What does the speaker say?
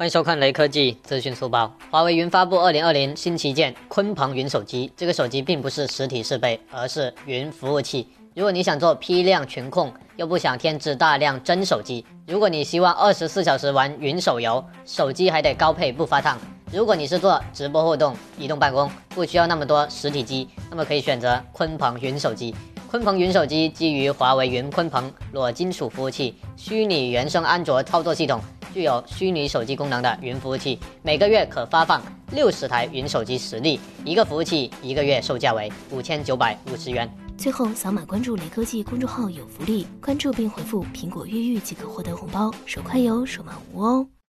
欢迎收看雷科技资讯速报。华为云发布二零二零新旗舰鲲鹏云手机，这个手机并不是实体设备，而是云服务器。如果你想做批量群控，又不想添置大量真手机；如果你希望二十四小时玩云手游，手机还得高配不发烫；如果你是做直播互动、移动办公，不需要那么多实体机，那么可以选择鲲鹏云手机。鲲鹏云手机基于华为云鲲鹏裸金属服务器，虚拟原生安卓操作系统。具有虚拟手机功能的云服务器，每个月可发放六十台云手机实例，一个服务器一个月售价为五千九百五十元。最后扫码关注雷科技公众号有福利，关注并回复“苹果越狱”即可获得红包，手快有，手慢无哦。